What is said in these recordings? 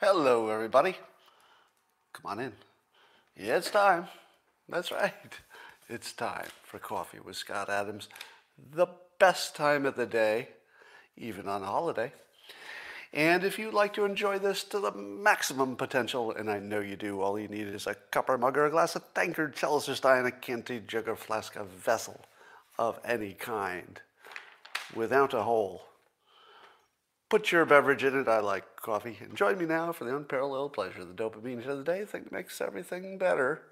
Hello, everybody. Come on in. Yeah, it's time. That's right. It's time for Coffee with Scott Adams. The best time of the day, even on a holiday. And if you'd like to enjoy this to the maximum potential, and I know you do, all you need is a cup or mug or a glass, a tankard, chalice or stein, a canteen, jug or flask, a vessel of any kind, without a hole. Put your beverage in it. I like coffee. And join me now for the unparalleled pleasure. The dopamine hit of the day I think makes everything better.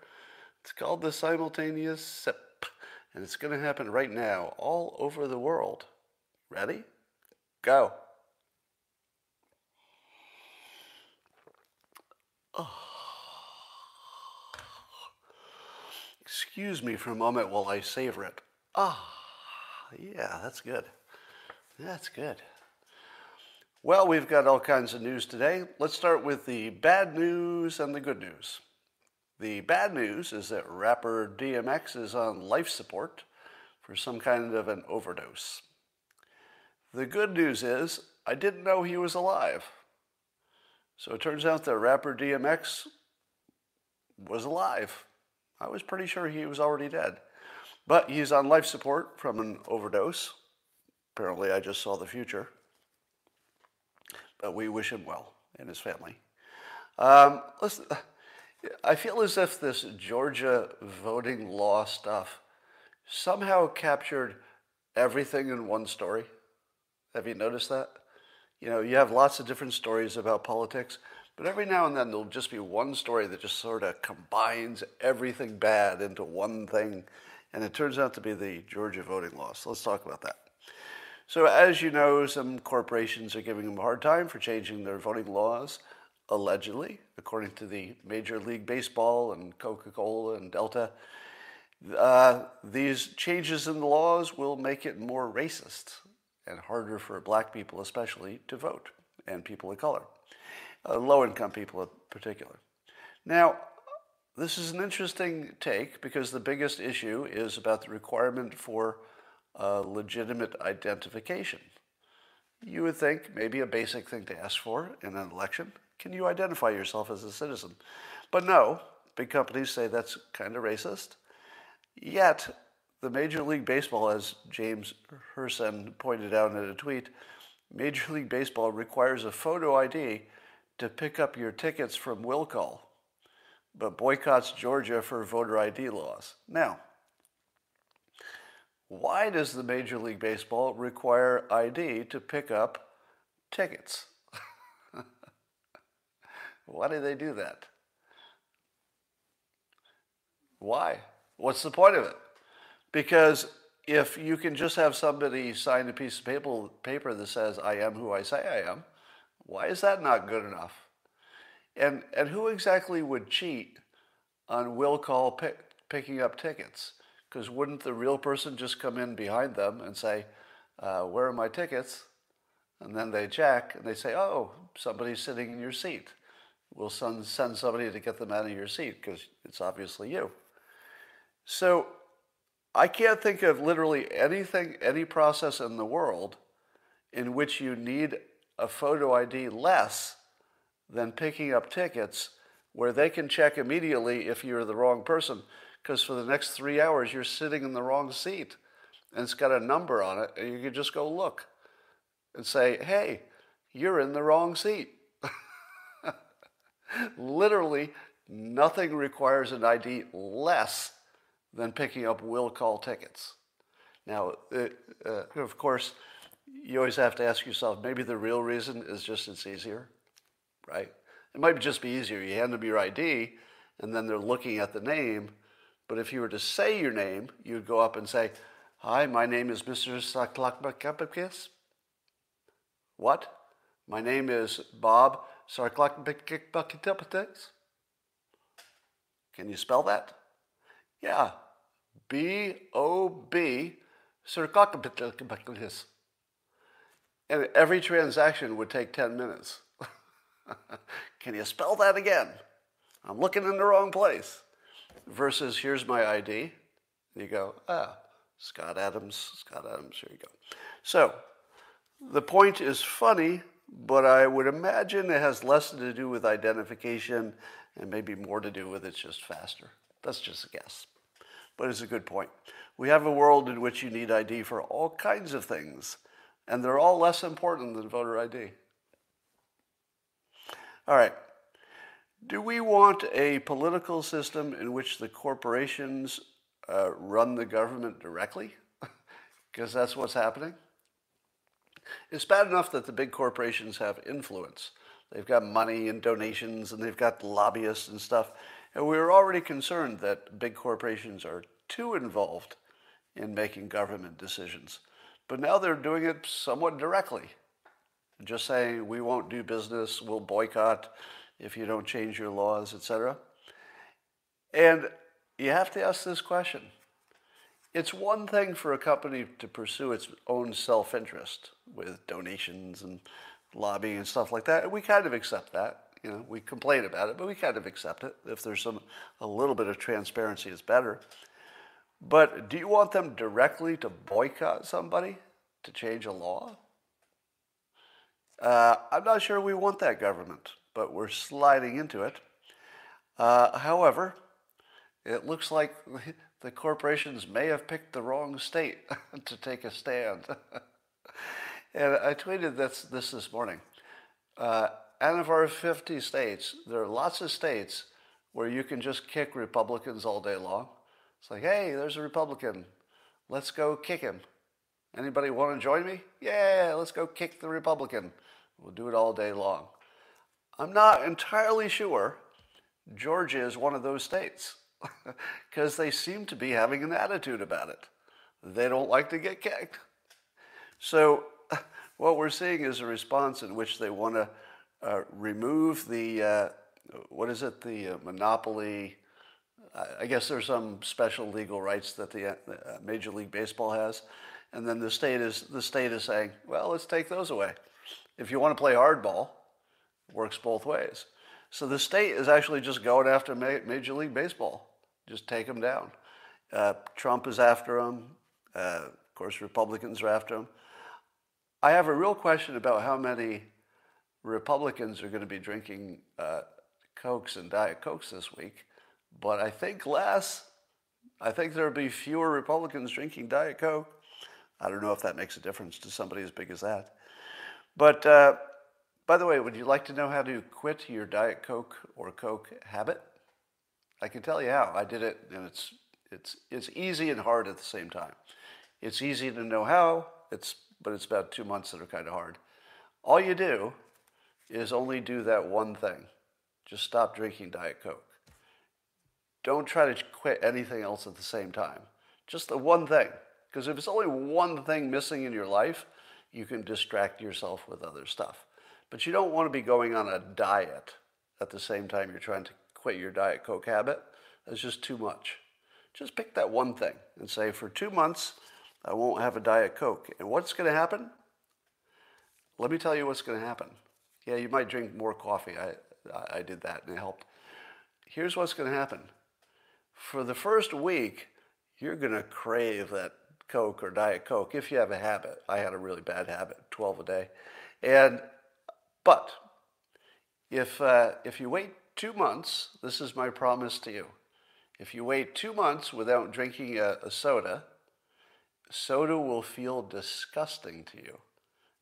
It's called the simultaneous sip, and it's going to happen right now all over the world. Ready? Go. Oh. Excuse me for a moment while I savor it. Ah, yeah, that's good. That's good. Well, we've got all kinds of news today. Let's start with the bad news and the good news. The bad news is that rapper DMX is on life support for some kind of an overdose. The good news is, I didn't know he was alive. So it turns out that rapper DMX was alive. I was pretty sure he was already dead. But he's on life support from an overdose. Apparently, I just saw the future. We wish him well and his family. Um, listen, I feel as if this Georgia voting law stuff somehow captured everything in one story. Have you noticed that? You know, you have lots of different stories about politics, but every now and then there'll just be one story that just sort of combines everything bad into one thing, and it turns out to be the Georgia voting law. So let's talk about that. So, as you know, some corporations are giving them a hard time for changing their voting laws allegedly, according to the Major League Baseball and Coca Cola and Delta. Uh, these changes in the laws will make it more racist and harder for black people, especially, to vote, and people of color, uh, low income people in particular. Now, this is an interesting take because the biggest issue is about the requirement for uh, legitimate identification. You would think maybe a basic thing to ask for in an election can you identify yourself as a citizen? But no, big companies say that's kind of racist. Yet, the Major League Baseball, as James Hirson pointed out in a tweet, Major League Baseball requires a photo ID to pick up your tickets from will call, but boycotts Georgia for voter ID laws. Now, why does the Major League Baseball require ID to pick up tickets? Why do they do that? Why? What's the point of it? Because if you can just have somebody sign a piece of paper, that says, I am who I say I am, why is that not good enough? And, and who exactly would cheat on will call pick, picking up tickets? Because wouldn't the real person just come in behind them and say, uh, Where are my tickets? And then they check and they say, Oh, somebody's sitting in your seat We'll send, send somebody to get them out of your seat because it's obviously you. So I can't think of literally anything, any process in the world in which you need a photo ID less than picking up tickets where they can check immediately if you're the wrong person because for the next three hours you're sitting in the wrong seat and it's got a number on it and you can just go look and say, hey, you're in the wrong seat. Literally, nothing requires an ID less than picking up will call tickets. Now, it, uh, of course, you always have to ask yourself maybe the real reason is just it's easier, right? It might just be easier. You hand them your ID, and then they're looking at the name. But if you were to say your name, you'd go up and say, Hi, my name is Mr. Saklakmakapakis. What? My name is Bob Sarclockenpickbucketipitix. Can you spell that? Yeah. B O B Sarclockenpickbucketipitix. And every transaction would take 10 minutes. Can you spell that again? I'm looking in the wrong place. Versus here's my ID. You go, ah, Scott Adams, Scott Adams, here you go. So The point is funny, but I would imagine it has less to do with identification and maybe more to do with it's just faster. That's just a guess. But it's a good point. We have a world in which you need ID for all kinds of things, and they're all less important than voter ID. All right. Do we want a political system in which the corporations uh, run the government directly? Because that's what's happening. It's bad enough that the big corporations have influence. They've got money and donations and they've got lobbyists and stuff. And we were already concerned that big corporations are too involved in making government decisions. But now they're doing it somewhat directly. Just saying, we won't do business, we'll boycott if you don't change your laws, etc. And you have to ask this question. It's one thing for a company to pursue its own self interest with donations and lobbying and stuff like that. We kind of accept that. You know, we complain about it, but we kind of accept it. If there's some a little bit of transparency, it's better. But do you want them directly to boycott somebody to change a law? Uh, I'm not sure we want that government, but we're sliding into it. Uh, however, it looks like the corporations may have picked the wrong state to take a stand. and I tweeted this this, this morning. Uh, out of our 50 states, there are lots of states where you can just kick Republicans all day long. It's like, hey, there's a Republican. Let's go kick him. Anybody want to join me? Yeah, let's go kick the Republican. We'll do it all day long. I'm not entirely sure Georgia is one of those states because they seem to be having an attitude about it. They don't like to get kicked. So, what we're seeing is a response in which they want to uh, remove the, uh, what is it, the uh, monopoly. I guess there's some special legal rights that the uh, Major League Baseball has. And then the state is, the state is saying, well, let's take those away. If you want to play hardball, works both ways. So the state is actually just going after Major League Baseball. Just take them down. Uh, Trump is after them. Uh, of course, Republicans are after them. I have a real question about how many Republicans are going to be drinking uh, Cokes and Diet Cokes this week, but I think less. I think there'll be fewer Republicans drinking Diet Coke. I don't know if that makes a difference to somebody as big as that. But uh, by the way, would you like to know how to quit your Diet Coke or Coke habit? I can tell you how. I did it, and it's it's it's easy and hard at the same time. It's easy to know how. It's but it's about two months that are kind of hard. All you do is only do that one thing. Just stop drinking Diet Coke. Don't try to quit anything else at the same time. Just the one thing. Because if it's only one thing missing in your life, you can distract yourself with other stuff. But you don't want to be going on a diet at the same time you're trying to quit your Diet Coke habit. That's just too much. Just pick that one thing and say, for two months, I won't have a Diet Coke. And what's going to happen? Let me tell you what's going to happen. Yeah, you might drink more coffee. I, I did that and it helped. Here's what's going to happen. For the first week, you're going to crave that Coke or Diet Coke if you have a habit. I had a really bad habit, 12 a day. And, but if, uh, if you wait two months, this is my promise to you. If you wait two months without drinking a, a soda, soda will feel disgusting to you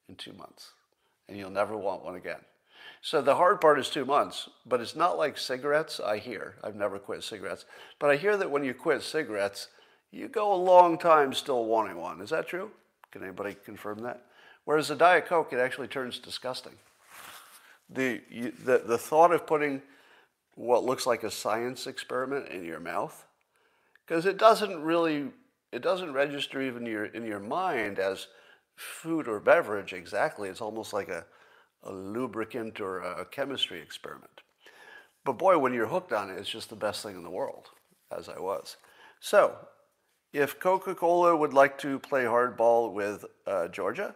in two months, and you'll never want one again. So the hard part is two months, but it's not like cigarettes, I hear. I've never quit cigarettes. But I hear that when you quit cigarettes, you go a long time still wanting one. Is that true? Can anybody confirm that? Whereas a Diet Coke, it actually turns disgusting. The, you, the, the thought of putting what looks like a science experiment in your mouth because it doesn't really it doesn't register even your in your mind as food or beverage exactly. It's almost like a, a lubricant or a chemistry experiment. But boy when you're hooked on it it's just the best thing in the world as i was. So if coca-cola would like to play hardball with uh, georgia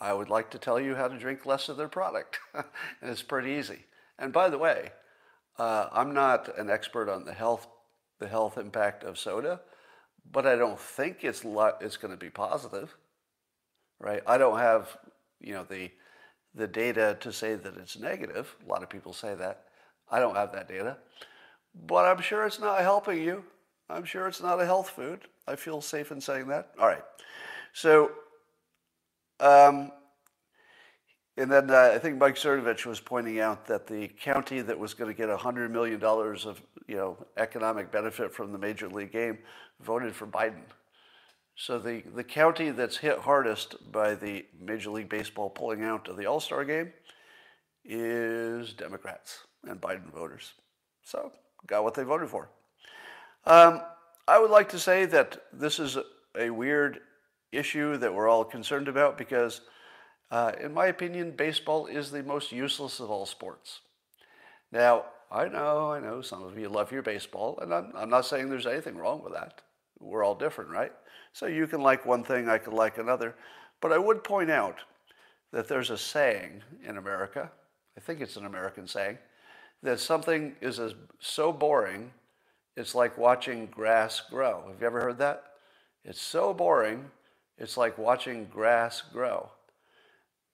i would like to tell you how to drink less of their product and it's pretty easy and by the way uh, I'm not an expert on the health, the health impact of soda, but I don't think it's lo- it's going to be positive, right? I don't have you know, the, the data to say that it's negative. A lot of people say that. I don't have that data. But I'm sure it's not helping you. I'm sure it's not a health food. I feel safe in saying that. All right. So, um, and then uh, I think Mike Cernovich was pointing out that the county that was going to get $100 million of you know, economic benefit from the Major League game voted for Biden. So the, the county that's hit hardest by the Major League Baseball pulling out of the All Star game is Democrats and Biden voters. So got what they voted for. Um, I would like to say that this is a weird issue that we're all concerned about because uh, in my opinion, baseball is the most useless of all sports. Now, I know, I know some of you love your baseball, and I'm, I'm not saying there's anything wrong with that. We're all different, right? So you can like one thing, I can like another. But I would point out that there's a saying in America, I think it's an American saying, that something is as, so boring, it's like watching grass grow. Have you ever heard that? It's so boring, it's like watching grass grow.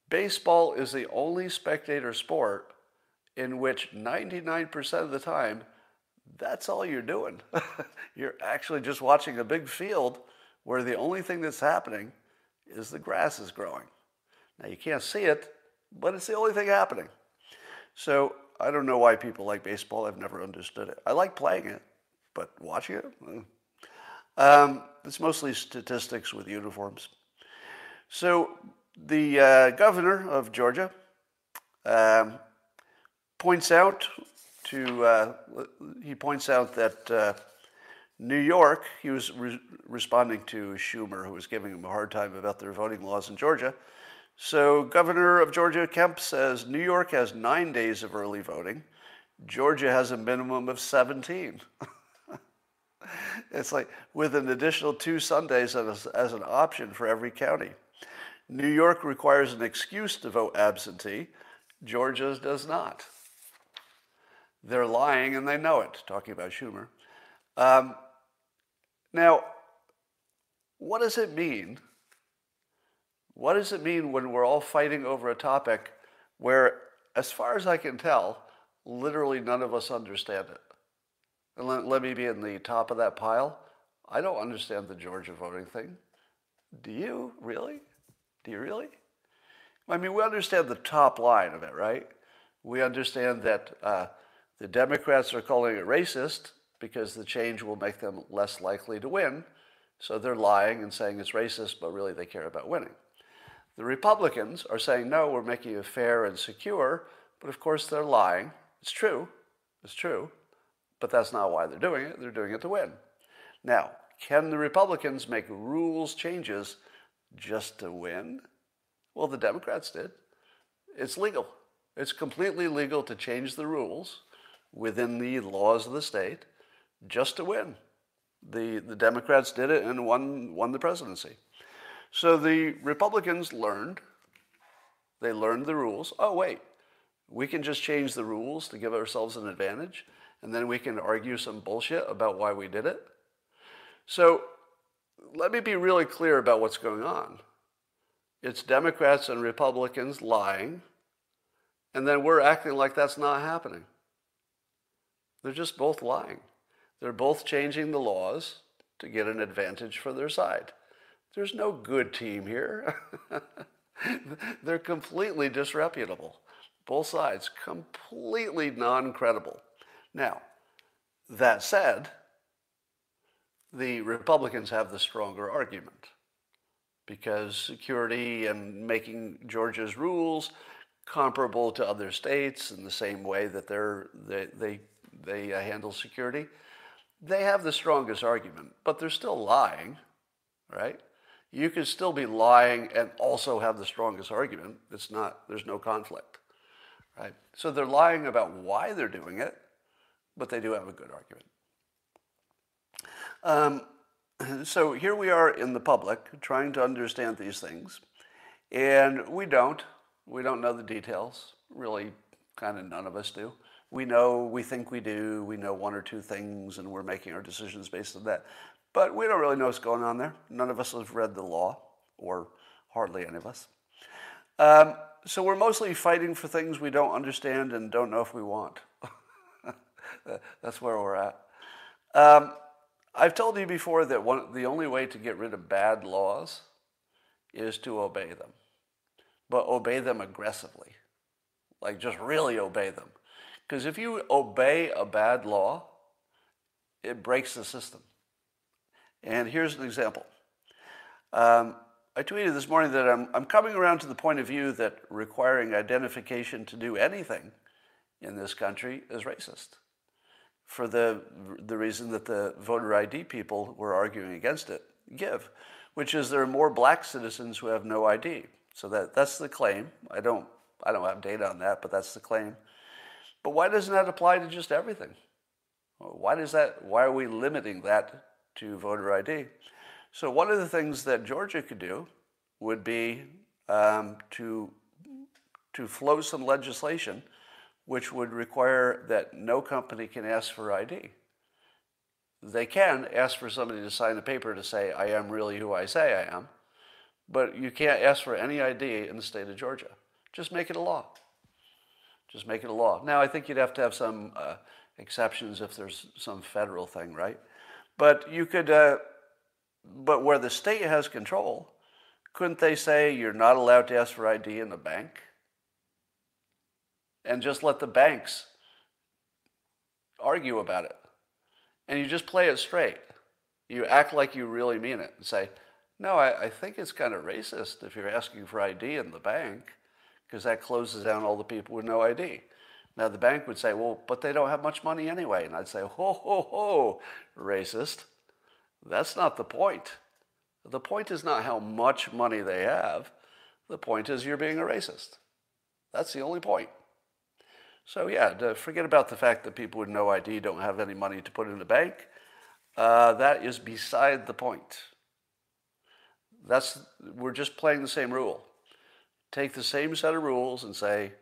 Baseball is the only spectator sport in which 99% of the time, that's all you're doing. you're actually just watching a big field where the only thing that's happening is the grass is growing. Now, you can't see it, but it's the only thing happening. So, I don't know why people like baseball. I've never understood it. I like playing it, but watching it? Eh. Um, it's mostly statistics with uniforms. So, the uh, governor of Georgia um, points out to uh, he points out that uh, New York. He was re- responding to Schumer, who was giving him a hard time about their voting laws in Georgia. So, Governor of Georgia Kemp says New York has nine days of early voting. Georgia has a minimum of 17. it's like with an additional two Sundays as, as an option for every county. New York requires an excuse to vote absentee. Georgia does not. They're lying and they know it, talking about Schumer. Um, now, what does it mean? What does it mean when we're all fighting over a topic where, as far as I can tell, literally none of us understand it? And let, let me be in the top of that pile. I don't understand the Georgia voting thing. Do you really? Do you really? I mean, we understand the top line of it, right? We understand that uh, the Democrats are calling it racist because the change will make them less likely to win. So they're lying and saying it's racist, but really they care about winning. The Republicans are saying, no, we're making it fair and secure, but of course they're lying. It's true. It's true. But that's not why they're doing it. They're doing it to win. Now, can the Republicans make rules changes just to win? Well, the Democrats did. It's legal. It's completely legal to change the rules within the laws of the state just to win. The, the Democrats did it and won, won the presidency. So the Republicans learned, they learned the rules. Oh, wait, we can just change the rules to give ourselves an advantage, and then we can argue some bullshit about why we did it. So let me be really clear about what's going on. It's Democrats and Republicans lying, and then we're acting like that's not happening. They're just both lying. They're both changing the laws to get an advantage for their side. There's no good team here. They're completely disreputable. Both sides, completely non credible. Now, that said, the Republicans have the stronger argument because security and making Georgia's rules comparable to other states in the same way that they, they, they uh, handle security, they have the strongest argument, but they're still lying, right? You can still be lying and also have the strongest argument. It's not, there's no conflict, right? So they're lying about why they're doing it, but they do have a good argument. Um, so here we are in the public trying to understand these things, and we don't. We don't know the details. Really, kind of none of us do. We know, we think we do, we know one or two things, and we're making our decisions based on that. But we don't really know what's going on there. None of us have read the law, or hardly any of us. Um, so we're mostly fighting for things we don't understand and don't know if we want. That's where we're at. Um, I've told you before that one, the only way to get rid of bad laws is to obey them, but obey them aggressively. Like just really obey them. Because if you obey a bad law, it breaks the system. And here's an example. Um, I tweeted this morning that I'm, I'm coming around to the point of view that requiring identification to do anything in this country is racist for the, the reason that the voter ID people were arguing against it give, which is there are more black citizens who have no ID. So that, that's the claim. I don't, I don't have data on that, but that's the claim. But why doesn't that apply to just everything? Why does that, why are we limiting that to voter ID? So one of the things that Georgia could do would be um, to, to flow some legislation which would require that no company can ask for ID. They can ask for somebody to sign a paper to say, I am really who I say I am, but you can't ask for any ID in the state of Georgia. Just make it a law. Just make it a law. Now, I think you'd have to have some uh, exceptions if there's some federal thing, right? But you could, uh, but where the state has control, couldn't they say you're not allowed to ask for ID in the bank? And just let the banks argue about it. And you just play it straight. You act like you really mean it and say, no, I, I think it's kind of racist if you're asking for ID in the bank because that closes down all the people with no ID. Now the bank would say, well, but they don't have much money anyway. And I'd say, ho, ho, ho, racist. That's not the point. The point is not how much money they have. The point is you're being a racist. That's the only point. So yeah, forget about the fact that people with no ID don't have any money to put in the bank. Uh, that is beside the point. That's we're just playing the same rule. Take the same set of rules and say,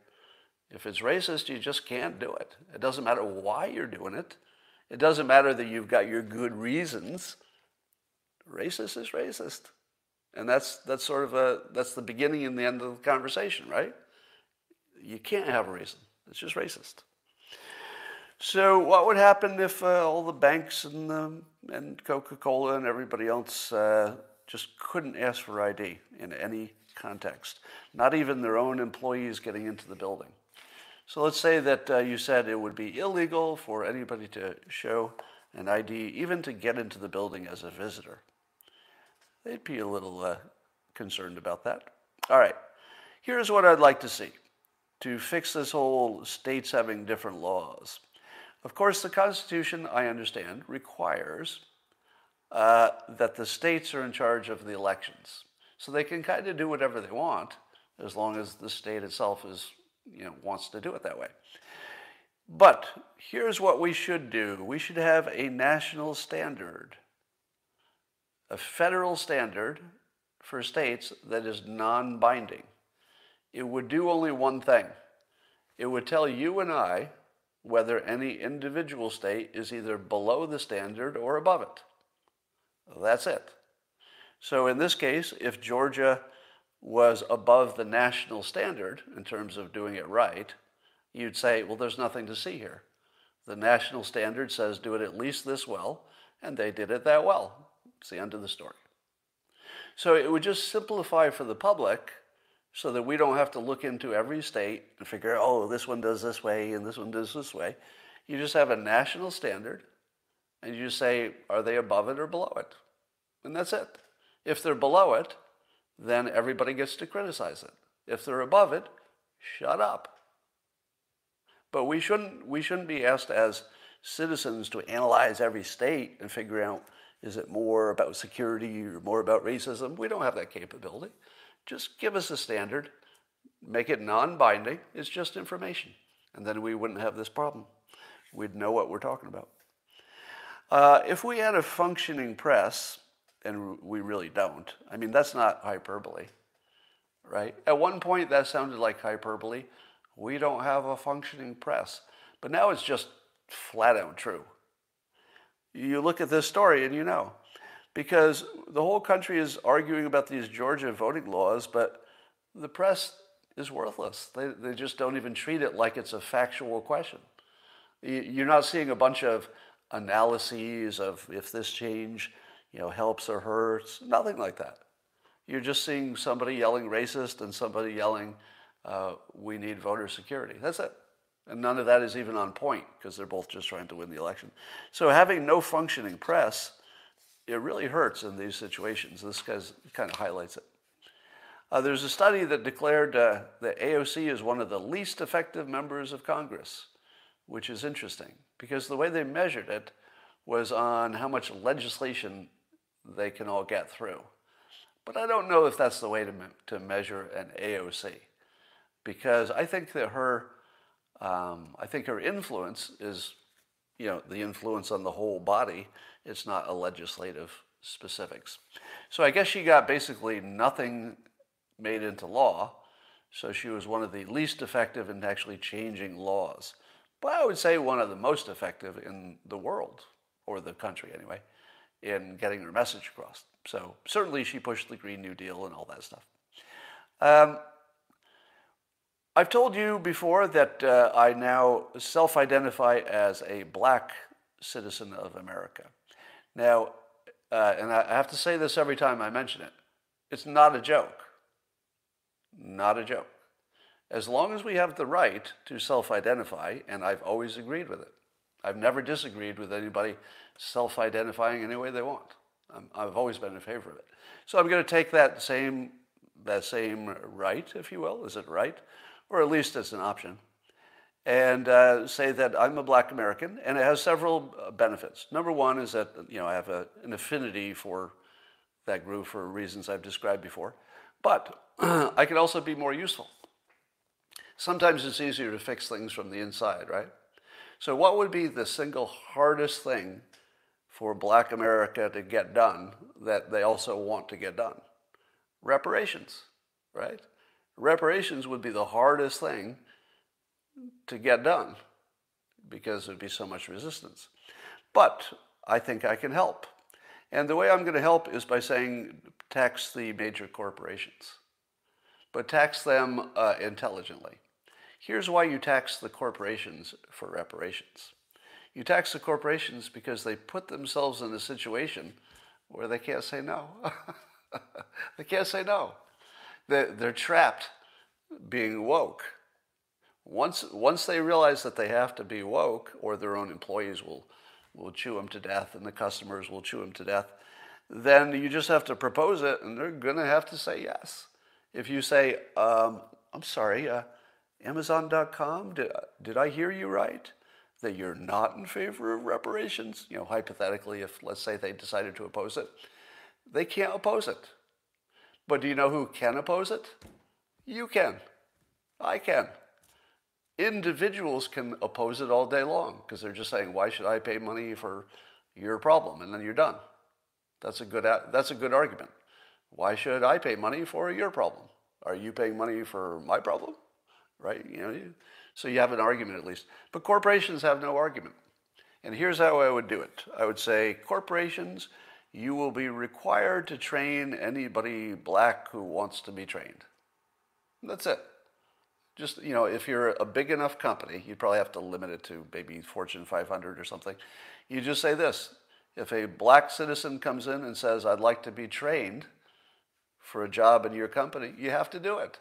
if it's racist, you just can't do it. It doesn't matter why you're doing it. It doesn't matter that you've got your good reasons. Racist is racist. And that's that's sort of a that's the beginning and the end of the conversation, right? You can't have a reason. It's just racist. So, what would happen if uh, all the banks and, um, and Coca Cola and everybody else uh, just couldn't ask for ID in any context? Not even their own employees getting into the building. So, let's say that uh, you said it would be illegal for anybody to show an ID, even to get into the building as a visitor. They'd be a little uh, concerned about that. All right, here's what I'd like to see to fix this whole states having different laws. Of course, the Constitution, I understand, requires uh, that the states are in charge of the elections. So they can kind of do whatever they want as long as the state itself is, you know, wants to do it that way. But here's what we should do we should have a national standard, a federal standard for states that is non binding it would do only one thing it would tell you and I whether any individual state is either below the standard or above it. That's it. So in this case, if Georgia was above the national standard in terms of doing it right, you'd say, well, there's nothing to see here. The national standard says do it at least this well, and they did it that well. It's the end of the story. So it would just simplify for the public so that we don't have to look into every state and figure, oh, this one does this way and this one does this way. You just have a national standard and you say, are they above it or below it? And that's it. If they're below it, then everybody gets to criticize it. If they're above it, shut up. But we shouldn't, we shouldn't be asked as citizens to analyze every state and figure out is it more about security or more about racism? We don't have that capability. Just give us a standard, make it non binding, it's just information. And then we wouldn't have this problem. We'd know what we're talking about. Uh, if we had a functioning press, and we really don't, I mean, that's not hyperbole, right? At one point, that sounded like hyperbole. We don't have a functioning press. But now it's just flat out true. You look at this story and you know because the whole country is arguing about these Georgia voting laws, but the press is worthless. They, they just don't even treat it like it's a factual question. You're not seeing a bunch of analyses of if this change you know, helps or hurts, nothing like that. You're just seeing somebody yelling racist and somebody yelling, uh, we need voter security. That's it. And none of that is even on point because they're both just trying to win the election. So having no functioning press, it really hurts in these situations. This guy's, kind of highlights it. Uh, there's a study that declared uh, that AOC is one of the least effective members of Congress, which is interesting because the way they measured it was on how much legislation they can all get through. But I don't know if that's the way to, me- to measure an AOC because I think that her, um, I think her influence is, you know, the influence on the whole body. It's not a legislative specifics. So I guess she got basically nothing made into law. So she was one of the least effective in actually changing laws. But I would say one of the most effective in the world, or the country anyway, in getting her message across. So certainly she pushed the Green New Deal and all that stuff. Um, I've told you before that uh, I now self identify as a black citizen of America. Now, uh, and I have to say this every time I mention it it's not a joke. Not a joke. As long as we have the right to self identify, and I've always agreed with it, I've never disagreed with anybody self identifying any way they want. i have always been in favor of it. So I'm going to take that same, that same right, if you will, is it right? Or at least it's an option, and uh, say that I'm a black American, and it has several uh, benefits. Number one is that you know, I have a, an affinity for that group for reasons I've described before. But I can also be more useful. Sometimes it's easier to fix things from the inside, right? So, what would be the single hardest thing for black America to get done that they also want to get done? Reparations, right? Reparations would be the hardest thing to get done because there'd be so much resistance. But I think I can help. And the way I'm going to help is by saying tax the major corporations, but tax them uh, intelligently. Here's why you tax the corporations for reparations. You tax the corporations because they put themselves in a situation where they can't say no. they can't say no. They're, they're trapped being woke. Once, once they realize that they have to be woke, or their own employees will, will chew them to death and the customers will chew them to death, then you just have to propose it and they're going to have to say yes. If you say, um, I'm sorry, uh, Amazon.com, did, did I hear you right? That you're not in favor of reparations? You know, hypothetically, if let's say they decided to oppose it, they can't oppose it. But do you know who can oppose it? You can. I can. Individuals can oppose it all day long because they're just saying, why should I pay money for your problem? And then you're done. That's a good, that's a good argument. Why should I pay money for your problem? Are you paying money for my problem? Right? You know, so you have an argument at least. But corporations have no argument. And here's how I would do it. I would say, corporations, you will be required to train anybody black who wants to be trained. That's it. Just, you know, if you're a big enough company, you'd probably have to limit it to maybe Fortune 500 or something. You just say this if a black citizen comes in and says, I'd like to be trained for a job in your company, you have to do it.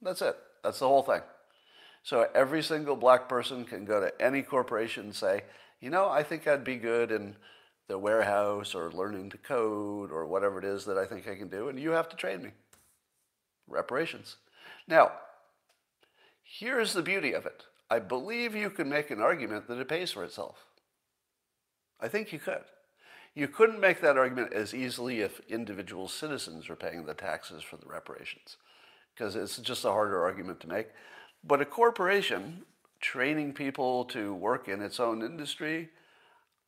That's it. That's the whole thing. So every single black person can go to any corporation and say, you know, I think I'd be good in the warehouse or learning to code or whatever it is that I think I can do, and you have to train me. Reparations. Now, here's the beauty of it. I believe you can make an argument that it pays for itself. I think you could. You couldn't make that argument as easily if individual citizens are paying the taxes for the reparations, because it's just a harder argument to make. But a corporation training people to work in its own industry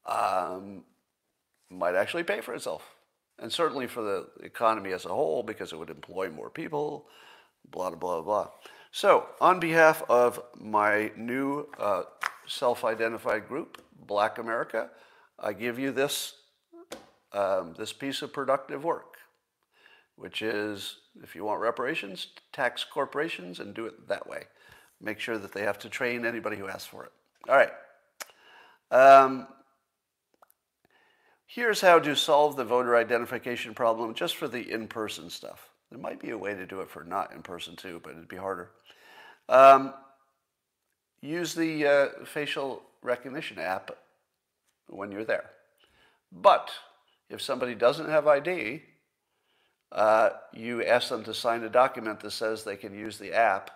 um, might actually pay for itself. And certainly for the economy as a whole, because it would employ more people, blah, blah, blah, blah. So, on behalf of my new uh, self identified group, Black America, I give you this um, this piece of productive work. which is if you want reparations, tax corporations and do it that way. Make sure that they have to train anybody who asks for it. All right. Um, here's how to solve the voter identification problem just for the in person stuff. There might be a way to do it for not in person too, but it'd be harder. Um, use the uh, facial recognition app when you're there. But if somebody doesn't have ID, uh, you ask them to sign a document that says they can use the app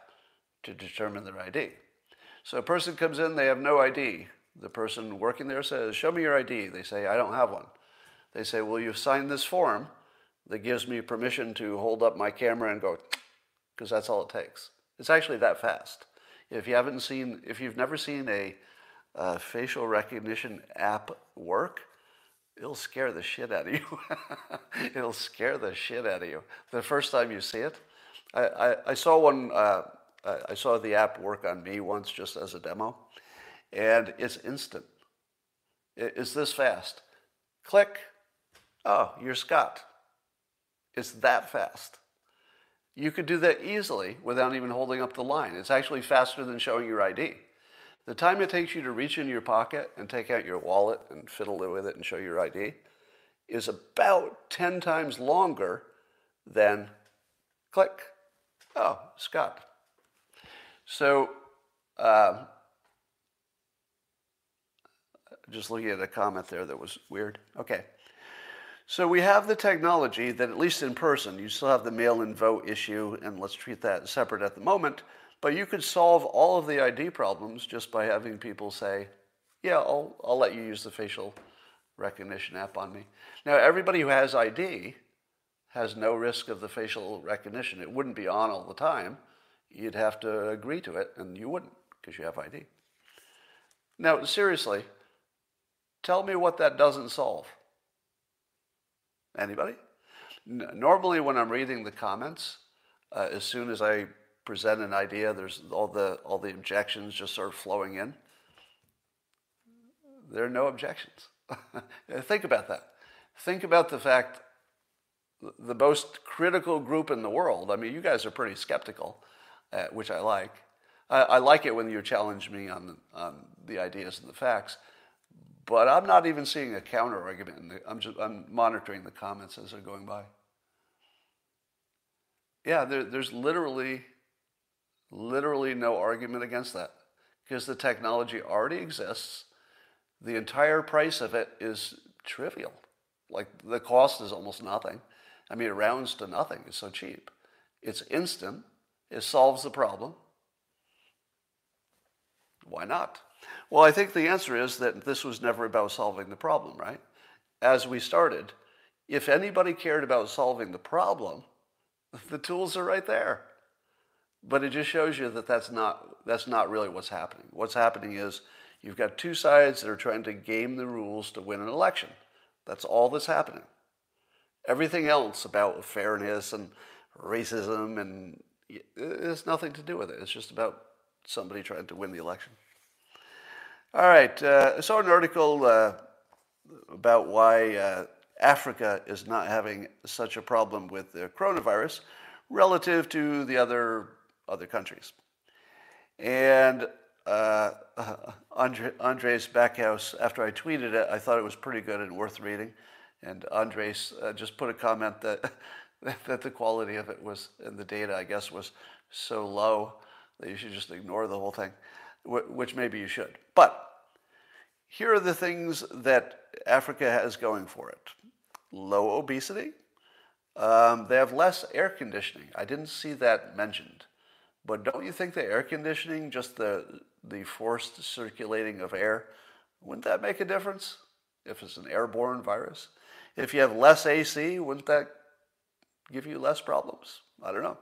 to determine their ID. So a person comes in, they have no ID. The person working there says, Show me your ID. They say, I don't have one. They say, Well, you've signed this form that gives me permission to hold up my camera and go, because that's all it takes. It's actually that fast. If you haven't seen, if you've never seen a, a facial recognition app work, it'll scare the shit out of you. it'll scare the shit out of you the first time you see it. I, I, I saw one. Uh, I saw the app work on me once just as a demo, and it's instant. It's this fast. Click. Oh, you're Scott. It's that fast. You could do that easily without even holding up the line. It's actually faster than showing your ID. The time it takes you to reach into your pocket and take out your wallet and fiddle with it and show your ID is about 10 times longer than click. Oh, Scott. So, uh, just looking at a comment there that was weird. Okay. So we have the technology that, at least in person, you still have the mail in vote issue, and let's treat that separate at the moment. But you could solve all of the ID problems just by having people say, yeah, I'll, I'll let you use the facial recognition app on me. Now, everybody who has ID has no risk of the facial recognition. It wouldn't be on all the time. You'd have to agree to it, and you wouldn't because you have ID. Now, seriously, tell me what that doesn't solve. Anybody? Normally, when I'm reading the comments, uh, as soon as I present an idea, there's all the all the objections just sort of flowing in. There are no objections. Think about that. Think about the fact the most critical group in the world. I mean, you guys are pretty skeptical, uh, which I like. I, I, like it when you challenge me on on the ideas and the facts. But I'm not even seeing a counter argument. I'm just I'm monitoring the comments as they're going by. Yeah, there, there's literally Literally no argument against that because the technology already exists. The entire price of it is trivial. Like the cost is almost nothing. I mean, it rounds to nothing. It's so cheap. It's instant. It solves the problem. Why not? Well, I think the answer is that this was never about solving the problem, right? As we started, if anybody cared about solving the problem, the tools are right there. But it just shows you that that's not, that's not really what's happening. What's happening is you've got two sides that are trying to game the rules to win an election. That's all that's happening. Everything else about fairness and racism and it has nothing to do with it. It's just about somebody trying to win the election. All right, uh, I saw an article uh, about why uh, Africa is not having such a problem with the coronavirus relative to the other other countries. And uh, Andre, Andres Backhaus, after I tweeted it, I thought it was pretty good and worth reading. And Andres uh, just put a comment that that the quality of it was, and the data, I guess, was so low that you should just ignore the whole thing, which maybe you should. But here are the things that Africa has going for it low obesity. Um, they have less air conditioning. I didn't see that mentioned. But don't you think the air conditioning, just the, the forced circulating of air, wouldn't that make a difference if it's an airborne virus? If you have less AC, wouldn't that give you less problems? I don't know.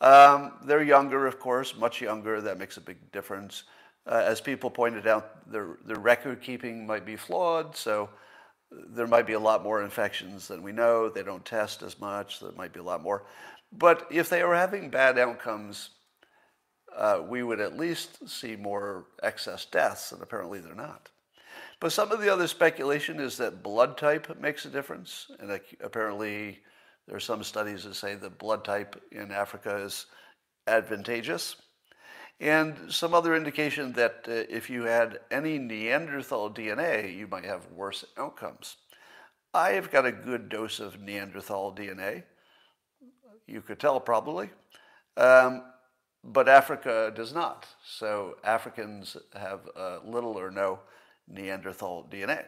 Um, they're younger, of course, much younger. That makes a big difference. Uh, as people pointed out, their, their record keeping might be flawed, so there might be a lot more infections than we know. They don't test as much, so there might be a lot more. But if they were having bad outcomes, uh, we would at least see more excess deaths, and apparently they're not. But some of the other speculation is that blood type makes a difference, and apparently There are some studies that say the blood type in Africa is advantageous. And some other indication that uh, if you had any Neanderthal DNA, you might have worse outcomes. I have got a good dose of Neanderthal DNA. You could tell probably. Um, but Africa does not. So Africans have uh, little or no Neanderthal DNA.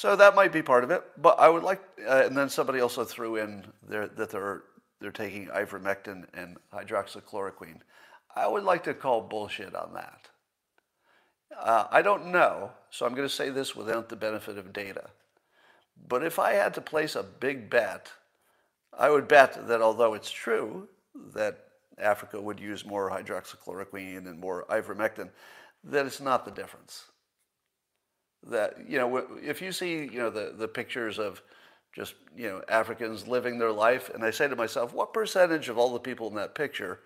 So that might be part of it. But I would like, uh, and then somebody also threw in there that they're they're taking ivermectin and hydroxychloroquine. I would like to call bullshit on that. Uh, I don't know, so I'm going to say this without the benefit of data. But if I had to place a big bet, I would bet that although it's true that Africa would use more hydroxychloroquine and more ivermectin, that it's not the difference. That, you know, if you see, you know, the, the pictures of just, you know, Africans living their life, and I say to myself, what percentage of all the people in that picture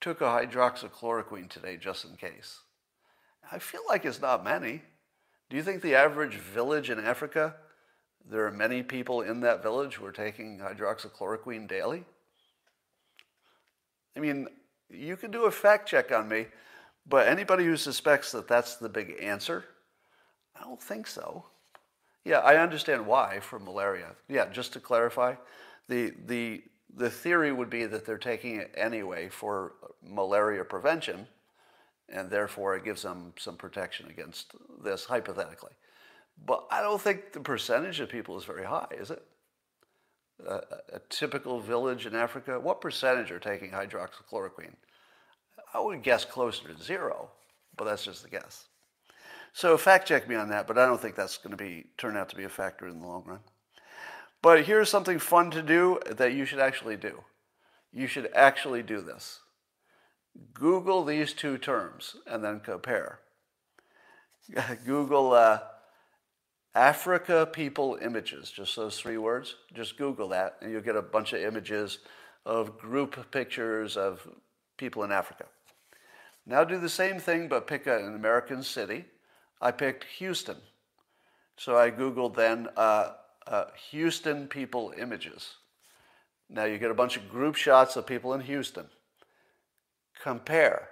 took a hydroxychloroquine today just in case? I feel like it's not many. Do you think the average village in Africa, there are many people in that village who are taking hydroxychloroquine daily? I mean, you can do a fact check on me, but anybody who suspects that that's the big answer, I don't think so. Yeah, I understand why for malaria. Yeah, just to clarify, the, the, the theory would be that they're taking it anyway for malaria prevention, and therefore it gives them some protection against this, hypothetically. But I don't think the percentage of people is very high, is it? a, a typical village in Africa, what percentage are taking hydroxychloroquine? I would guess closer to zero, but that's just a guess. So fact check me on that, but I don't think that's going to be turn out to be a factor in the long run. But here's something fun to do that you should actually do. You should actually do this. Google these two terms and then compare. Google uh, Africa people images, just those three words. Just Google that and you'll get a bunch of images of group pictures of people in Africa. Now do the same thing, but pick an American city. I picked Houston. So I Googled then uh, uh, Houston people images. Now you get a bunch of group shots of people in Houston. Compare.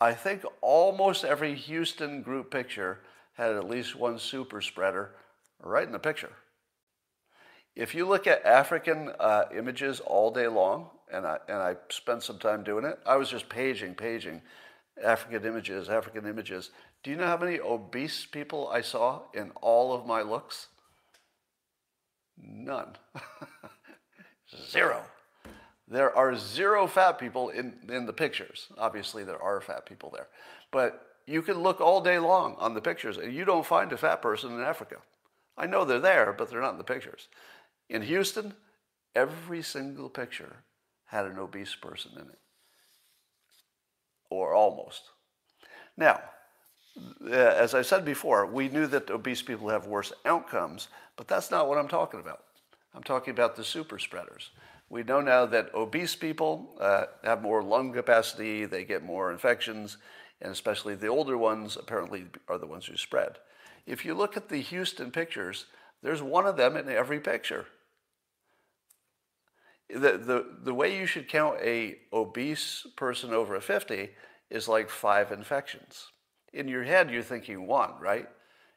I think almost every Houston group picture had at least one super spreader right in the picture. If you look at African uh, images all day long, and I, and I spent some time doing it, I was just paging, paging African images, African images. Do you know how many obese people I saw in all of my looks? None. zero. There are zero fat people in, in the pictures. Obviously, there are fat people there. But you can look all day long on the pictures and you don't find a fat person in Africa. I know they're there, but they're not in the pictures. In Houston, every single picture had an obese person in it, or almost. Now, as I said before, we knew that obese people have worse outcomes, but that's not what I'm talking about. I'm talking about the super spreaders. We know now that obese people uh, have more lung capacity, they get more infections, and especially the older ones apparently are the ones who spread. If you look at the Houston pictures, there's one of them in every picture. The, the, the way you should count a obese person over 50 is like five infections. In your head, you're thinking one, right?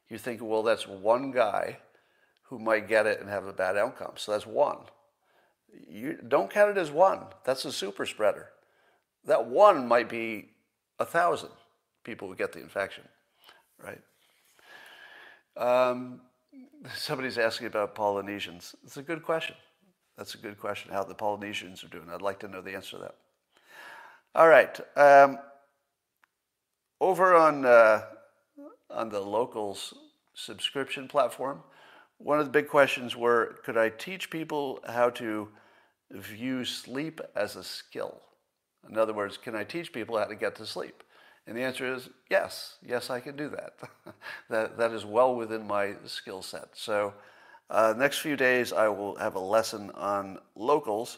You're thinking, well, that's one guy who might get it and have a bad outcome. So that's one. You don't count it as one. That's a super spreader. That one might be a thousand people who get the infection, right? Um, somebody's asking about Polynesians. It's a good question. That's a good question, how the Polynesians are doing. I'd like to know the answer to that. All right. Um, over on, uh, on the locals subscription platform, one of the big questions were, could I teach people how to view sleep as a skill? In other words, can I teach people how to get to sleep? And the answer is yes, yes, I can do that. that, that is well within my skill set. So, uh, next few days, I will have a lesson on locals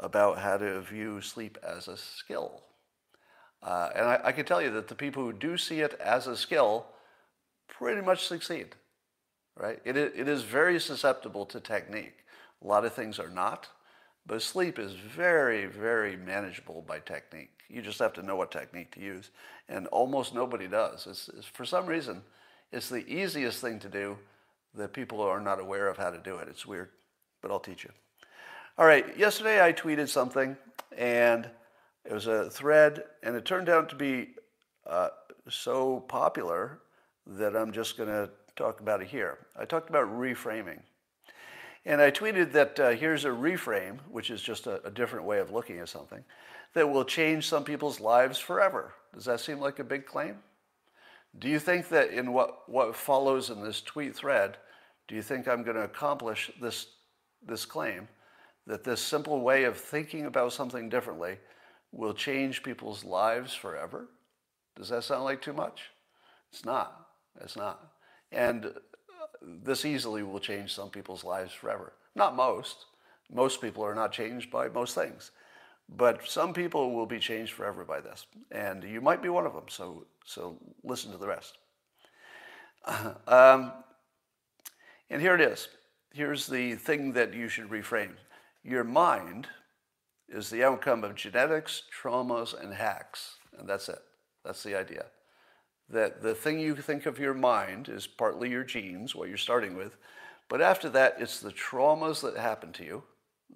about how to view sleep as a skill. Uh, and I, I can tell you that the people who do see it as a skill pretty much succeed, right? It it is very susceptible to technique. A lot of things are not. But sleep is very, very manageable by technique. You just have to know what technique to use. And almost nobody does. It's, it's, for some reason, it's the easiest thing to do that people are not aware of how to do it. It's weird, but I'll teach you. All right, yesterday I tweeted something, and it was a thread, and it turned out to be uh, so popular that I'm just going to talk about it here. I talked about reframing. And I tweeted that uh, here's a reframe, which is just a, a, different way of looking at something, that will change some people's lives forever. Does that seem like a big claim? Do you think that in what, what follows in this tweet thread, do you think I'm going to accomplish this, this claim that this simple way of thinking about something differently will change people's lives forever? Does that sound like too much? It's not. It's not. And this easily will change some people's lives forever. Not most. Most people are not changed by most things. But some people will be changed forever by this. And you might be one of them, so, so listen to the rest. Um, and here it is. Here's the thing that you should reframe. Your mind is the outcome of genetics, traumas, and hacks. And that's it. That's the idea that the thing you think of your mind is partly your genes, what you're starting with, but after that, it's the traumas that happen to you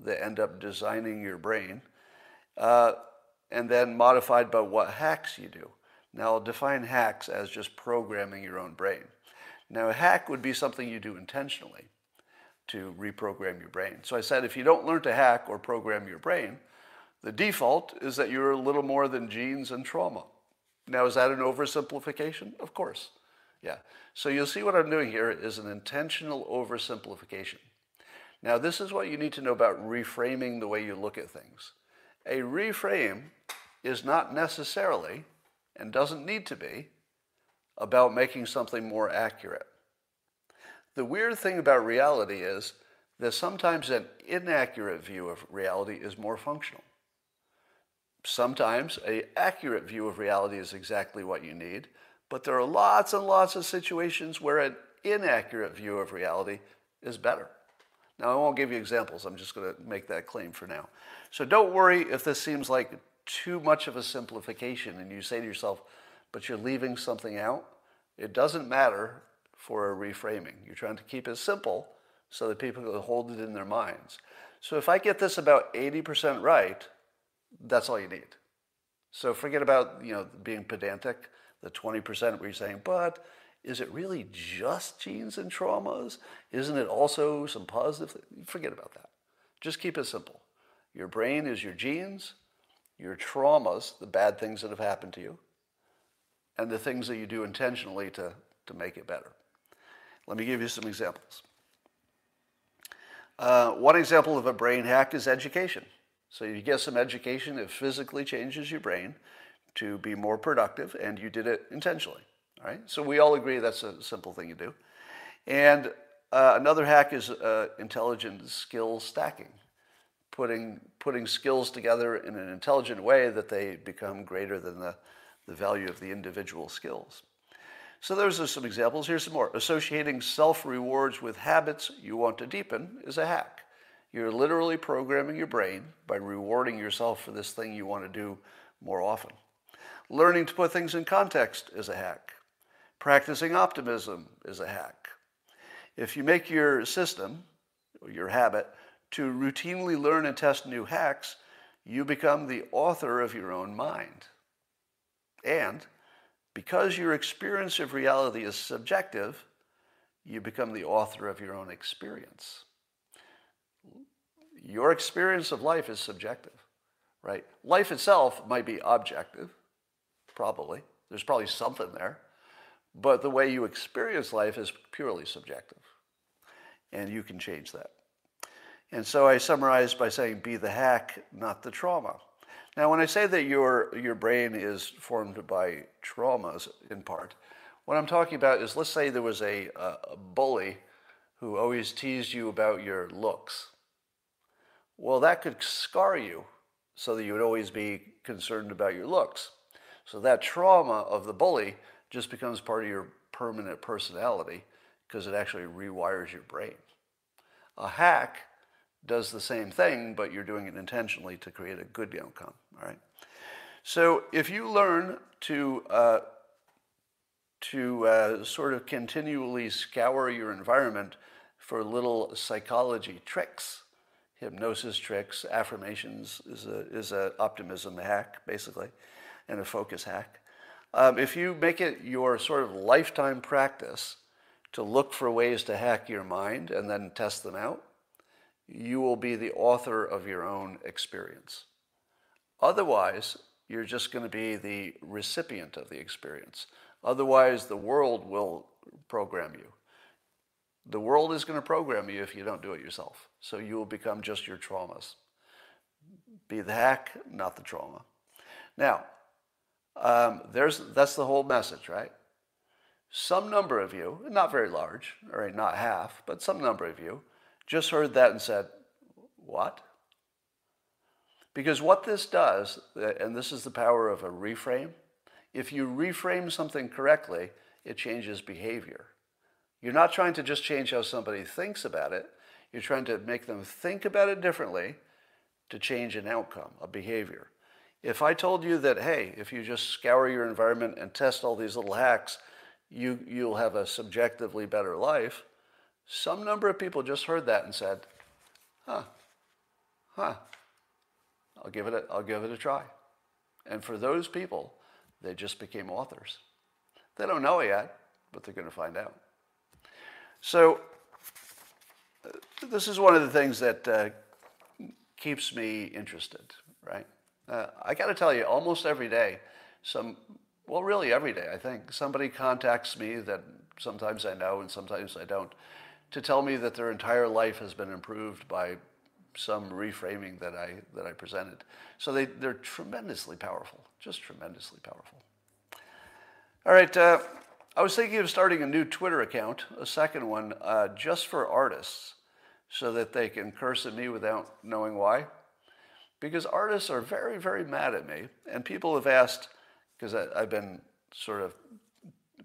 that end up designing your brain, uh, and then modified by what hacks you do. Now, I'll define hacks as just programming your own brain. Now, a hack would be something you do intentionally to reprogram your brain. So I said if you don't learn to hack or program your brain, the default is that you're a little more than genes and trauma. Now, is that an oversimplification? Of course. Yeah. So you'll see what I'm doing here is an intentional oversimplification. Now, this is what you need to know about reframing the way you look at things. A reframe is not necessarily, and doesn't need to be, about making something more accurate. The weird thing about reality is that sometimes an inaccurate view of reality is more functional. Sometimes an accurate view of reality is exactly what you need, but there are lots and lots of situations where an inaccurate view of reality is better. Now, I won't give you examples. I'm just going to make that claim for now. So don't worry if this seems like too much of a simplification and you say to yourself, but you're leaving something out. It doesn't matter for a reframing. You're trying to keep it simple so that people can hold it in their minds. So if I get this about 80% right, that's all you need. So forget about you know being pedantic, the 20% where you're saying, but is it really just genes and traumas? Isn't it also some positive? Forget about that. Just keep it simple. Your brain is your genes, your traumas, the bad things that have happened to you, and the things that you do intentionally to, to make it better. Let me give you some examples. Uh, one example of a brain hack is education. So you get some education, it physically changes your brain to be more productive, and you did it intentionally. All right? So we all agree that's a simple thing to do. And uh, another hack is uh, intelligent skill stacking, putting, putting skills together in an intelligent way that they become greater than the, the value of the individual skills. So those are some examples. Here's some more. Associating self rewards with habits you want to deepen is a hack. You're literally programming your brain by rewarding yourself for this thing you want to do more often. Learning to put things in context is a hack. Practicing optimism is a hack. If you make your system, your habit, to routinely learn and test new hacks, you become the author of your own mind. And because your experience of reality is subjective, you become the author of your own experience your experience of life is subjective, right? Life itself might be objective, probably. There's probably something there. But the way you experience life is purely subjective. And you can change that. And so I summarize by saying be the hack, not the trauma. Now, when I say that your, your brain is formed by traumas in part, what I'm talking about is let's say there was a, a bully who always teased you about your looks well, that could scar you so that you would always be concerned about your looks. So that trauma of the bully just becomes part of your permanent personality because it actually rewires your brain. A hack does the same thing, but you're doing it intentionally to create a good outcome. All right. So if you learn to uh, to uh, sort of continually scour your environment for little psychology tricks, hypnosis tricks, affirmations is a is a optimism hack basically, and a focus hack. Um, if you make it your sort of lifetime practice to look for ways to hack your mind and then test them out, you will be the author of your own experience. Otherwise, you're just going to be the recipient of the experience. Otherwise, the world will program you. The world is going to program you if you don't do it yourself. So you will become just your traumas. Be the hack, not the trauma. Now, um, there's, that's the whole message, right? Some number of you, not very large, or not half, but some number of you, just heard that and said, What? Because what this does, uh, and this is the power of a reframe, if you reframe something correctly, it changes behavior. You're not trying to just change how somebody thinks about it, you're trying to make them think about it differently to change an outcome, a behavior. If I told you that, hey, if you just scour your environment and test all these little hacks, you, you'll have a subjectively better life, some number of people just heard that and said, huh, huh, I'll give it a, I'll give it a try. And for those people, they just became authors. They don't know yet, but they're going to find out. So, this is one of the things that uh, keeps me interested, right? Uh, I got to tell you, almost every day, some, well, really every day, I think, somebody contacts me that sometimes I know and sometimes I don't, to tell me that their entire life has been improved by some reframing that I, that I presented. So they, they're tremendously powerful, just tremendously powerful. All right, uh, I was thinking of starting a new Twitter account, a second one, uh, just for artists, so that they can curse at me without knowing why because artists are very, very mad at me. And people have asked, because I've been sort of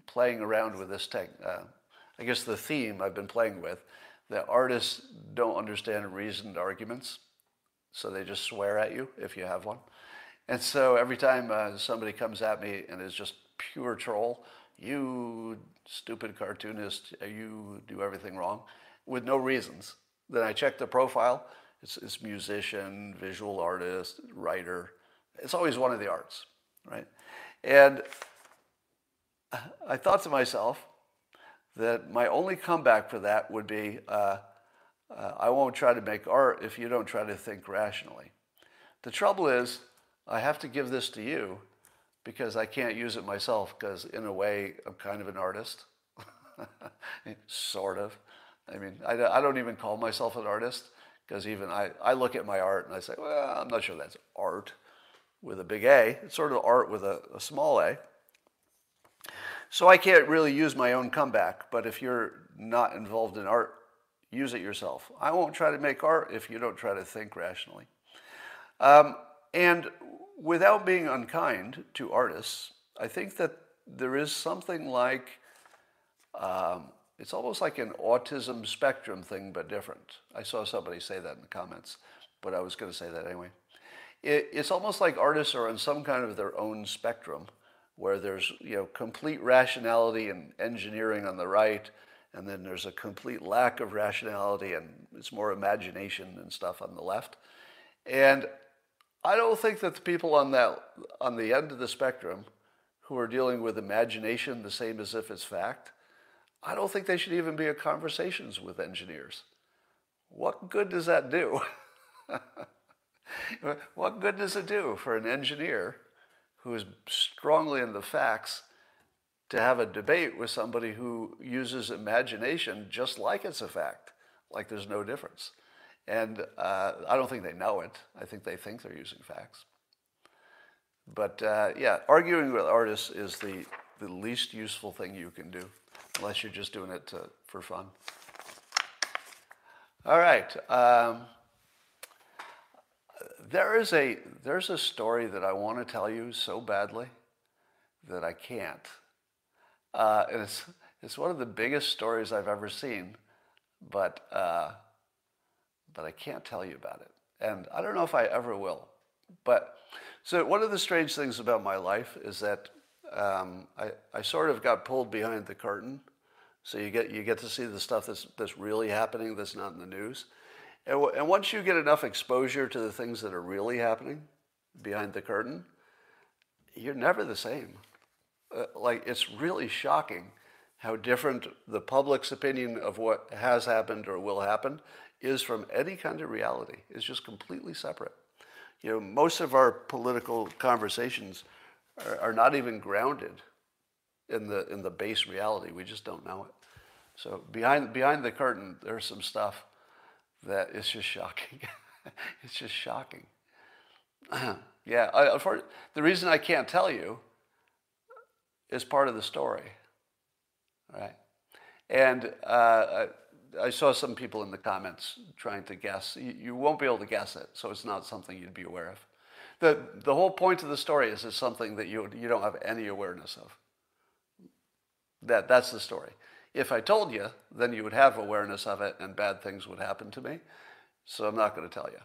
playing around with this tech, uh, I guess the theme I've been playing with, that artists don't understand reasoned arguments, so they just swear at you if you have one. And so every time uh, somebody comes at me and is just pure troll, you stupid cartoonist, you do everything wrong, with no reasons, then I check the profile it's, it's musician, visual artist, writer. It's always one of the arts, right? And I thought to myself that my only comeback for that would be uh, uh, I won't try to make art if you don't try to think rationally. The trouble is, I have to give this to you because I can't use it myself because, in a way, I'm kind of an artist. sort of. I mean, I, I don't even call myself an artist. Because even I, I look at my art and I say, well, I'm not sure that's art with a big A. It's sort of art with a, a small a. So I can't really use my own comeback, but if you're not involved in art, use it yourself. I won't try to make art if you don't try to think rationally. Um, and without being unkind to artists, I think that there is something like um, it's almost like an autism spectrum thing, but different. I saw somebody say that in the comments, but I was going to say that anyway. It, it's almost like artists are on some kind of their own spectrum where there's you know complete rationality and engineering on the right, and then there's a complete lack of rationality and it's more imagination and stuff on the left. And I don't think that the people on that on the end of the spectrum who are dealing with imagination the same as if it's fact I don't think they should even be in conversations with engineers. What good does that do? what good does it do for an engineer who is strongly in the facts to have a debate with somebody who uses imagination just like it's a fact, like there's no difference? And uh, I don't think they know it. I think they think they're using facts. But uh, yeah, arguing with artists is the, the least useful thing you can do unless you're just doing it to, for fun. All right. Um, there is a there's a story that I want to tell you so badly that I can't. Uh, and it's it's one of the biggest stories I've ever seen, but uh, but I can't tell you about it. And I don't know if I ever will. But so one of the strange things about my life is that um, I, I sort of got pulled behind the curtain. So you get, you get to see the stuff that's, that's really happening that's not in the news. And, and once you get enough exposure to the things that are really happening behind the curtain, you're never the same. Uh, like, it's really shocking how different the public's opinion of what has happened or will happen is from any kind of reality. It's just completely separate. You know, most of our political conversations are, are not even grounded in the in the base reality. We just don't know it. So behind behind the curtain, there's some stuff that is just shocking. it's just shocking. yeah, I, for, the reason I can't tell you is part of the story, right? And uh, I saw some people in the comments trying to guess. You, you, won't be able to guess it, so it's not something you'd be aware of. The, the whole point of the story is it's something that you, you don't have any awareness of. That, that's the story. If I told you, then you would have awareness of it and bad things would happen to me. So I'm not going to tell you.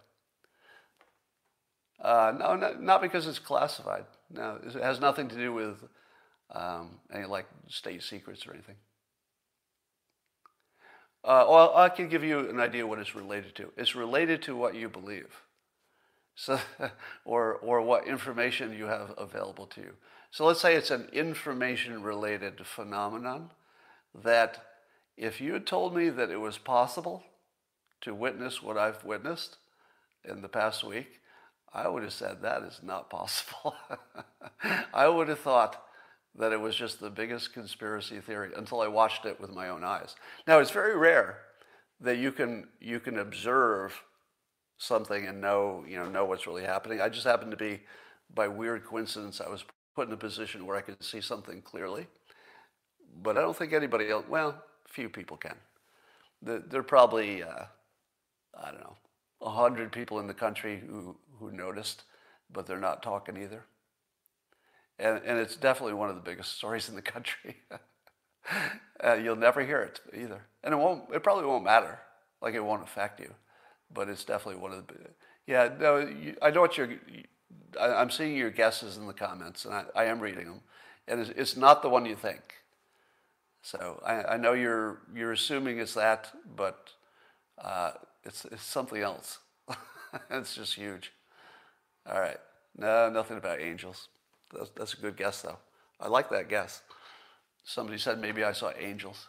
Uh, no, not, because it's classified. No, it has nothing to do with um, any like state secrets or anything. Uh, well, I can give you an idea what it's related to. It's related to what you believe, so, or, or what information you have available to you. So let's say it's an information-related phenomenon that if you had told me that it was possible to witness what I've witnessed in the past week, I would have said that is not possible. I would have thought that it was just the biggest conspiracy theory until I watched it with my own eyes. Now, it's very rare that you can, you can observe something and know, you know, know what's really happening. I just happened to be, by weird coincidence, I was put in a position where I could see something clearly. But I don't think anybody else, well, few people can. There are probably, uh, I don't know, 100 people in the country who, who noticed, but they're not talking either and, and it's definitely one of the biggest stories in the country. uh, you'll never hear it either, and it won't. It probably won't matter. Like it won't affect you, but it's definitely one of the. Yeah, no, you, I know what you're. I, am seeing your guesses in the comments, and I, I am reading them, and it's, it's, not the one you think. So I, I, know you're you're assuming it's that, but uh, it's it's something else. it's just huge. All right, no, nothing about angels. That's, that's a good guess, though. I like that guess. Somebody said maybe I saw angels.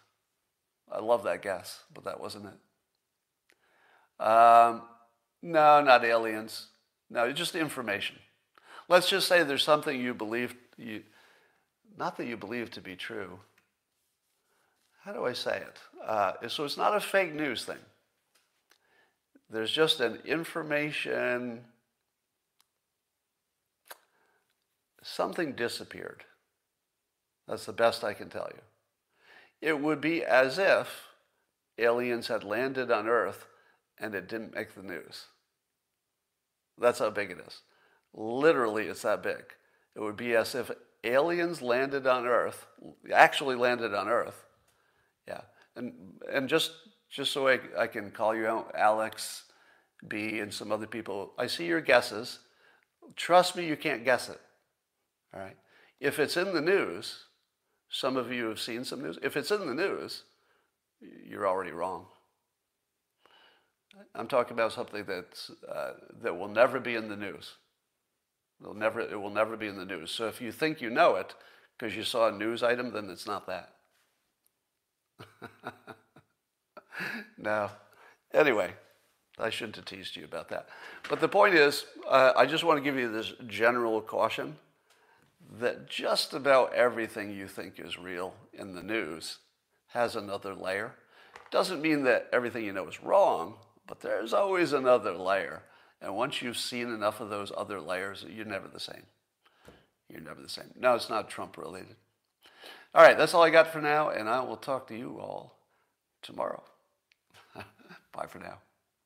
I love that guess, but that wasn't it. Um, no, not aliens. No, just information. Let's just say there's something you believe, you, not that you believe to be true. How do I say it? Uh, so it's not a fake news thing. There's just an information something disappeared. That's the best I can tell you. It would be as if aliens had landed on Earth and it didn't make the news. That's how big it is. Literally, it's that big. It would be as if aliens landed on Earth, actually landed on Earth. Yeah. And, and just, just so I, I can call you out, Alex, B, and some other people, I see your guesses. Trust me, you can't guess it. All right. If it's in the news, some of you have seen some news. If it's in the news, you're already wrong. I'm talking about something that's, uh, that will never be in the news. It'll never, it will never be in the news. So if you think you know it because you saw a news item, then it's not that. no. Anyway, I shouldn't have teased you about that. But the point is, uh, I just want to give you this general caution that just about everything you think is real in the news has another layer. Doesn't mean that everything you know is wrong, but there's always another layer. And once you've seen enough of those other layers, you're never the same. You're never the same. No, it's not Trump related. All right, that's all I got for now, and I will talk to you all tomorrow. Bye for now.